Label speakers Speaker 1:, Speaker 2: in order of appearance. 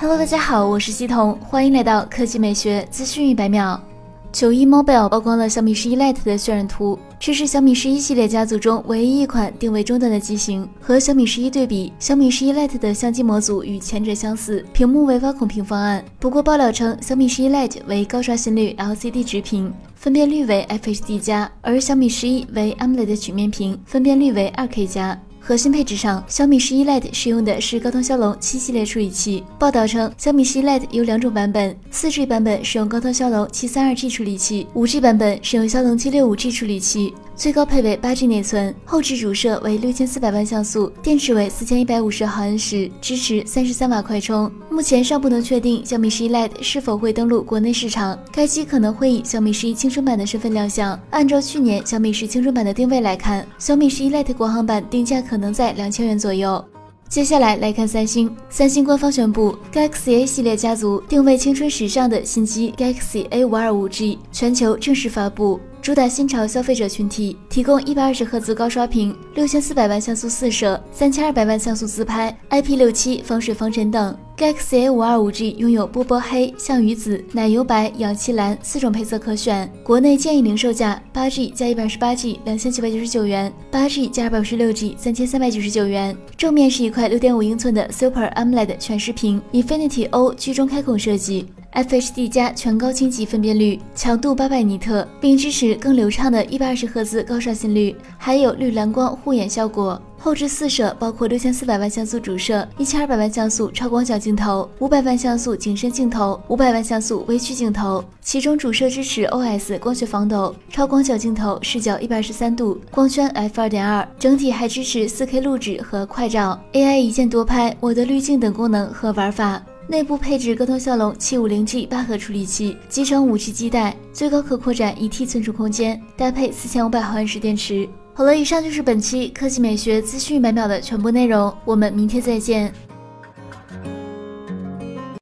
Speaker 1: Hello，大家好，我是西彤，欢迎来到科技美学资讯一百秒。九一 Mobile 曝光了小米十一 Lite 的渲染图，这是小米十一系列家族中唯一一款定位中端的机型。和小米十一对比，小米十一 Lite 的相机模组与前者相似，屏幕为挖孔屏方案。不过爆料称，小米十一 Lite 为高刷新率 LCD 直屏，分辨率为 FHD 加，而小米十一为 AMOLED 曲面屏，分辨率为 2K 加。核心配置上，小米十一 Lite 使用的是高通骁龙七系列处理器。报道称，小米十一 Lite 有两种版本，四 G 版本使用高通骁龙七三二 G 处理器，五 G 版本使用骁龙七六五 G 处理器。最高配为八 G 内存，后置主摄为六千四百万像素，电池为四千一百五十毫安时，支持三十三瓦快充。目前尚不能确定小米十一 Lite 是否会登陆国内市场，该机可能会以小米十一青春版的身份亮相。按照去年小米十青春版的定位来看，小米十一 Lite 国行版定价可能在两千元左右。接下来来看三星，三星官方宣布，Galaxy A 系列家族定位青春时尚的新机 Galaxy A 五二五 G 全球正式发布。主打新潮消费者群体，提供一百二十赫兹高刷屏、六千四百万像素四摄、三千二百万像素自拍、IP 六七防水防尘等。Galaxy A 五二五 G 拥有波波黑、象鱼紫、奶油白、氧气蓝四种配色可选，国内建议零售价八 G 加一百二十八 G 两千九百九十九元，八 G 加二百五十六 G 三千三百九十九元。正面是一块六点五英寸的 Super AMOLED 全视屏，Infinity O 居中开孔设计。FHD 加全高清级分辨率，强度八百尼特，并支持更流畅的一百二十赫兹高刷新率，还有绿蓝光护眼效果。后置四摄包括六千四百万像素主摄、一千二百万像素超广角镜头、五百万像素景深镜头、五百万像素微距镜头。其中主摄支持 OS 光学防抖，超广角镜头视角一百二十三度，光圈 f 二点二，整体还支持四 K 录制和快照、AI 一键多拍、我的滤镜等功能和玩法。内部配置高通骁龙七五零 G 八核处理器，集成五 G 基带，最高可扩展一 T 存储空间，搭配四千五百毫安时电池。好了，以上就是本期科技美学资讯每秒的全部内容，我们明天再见。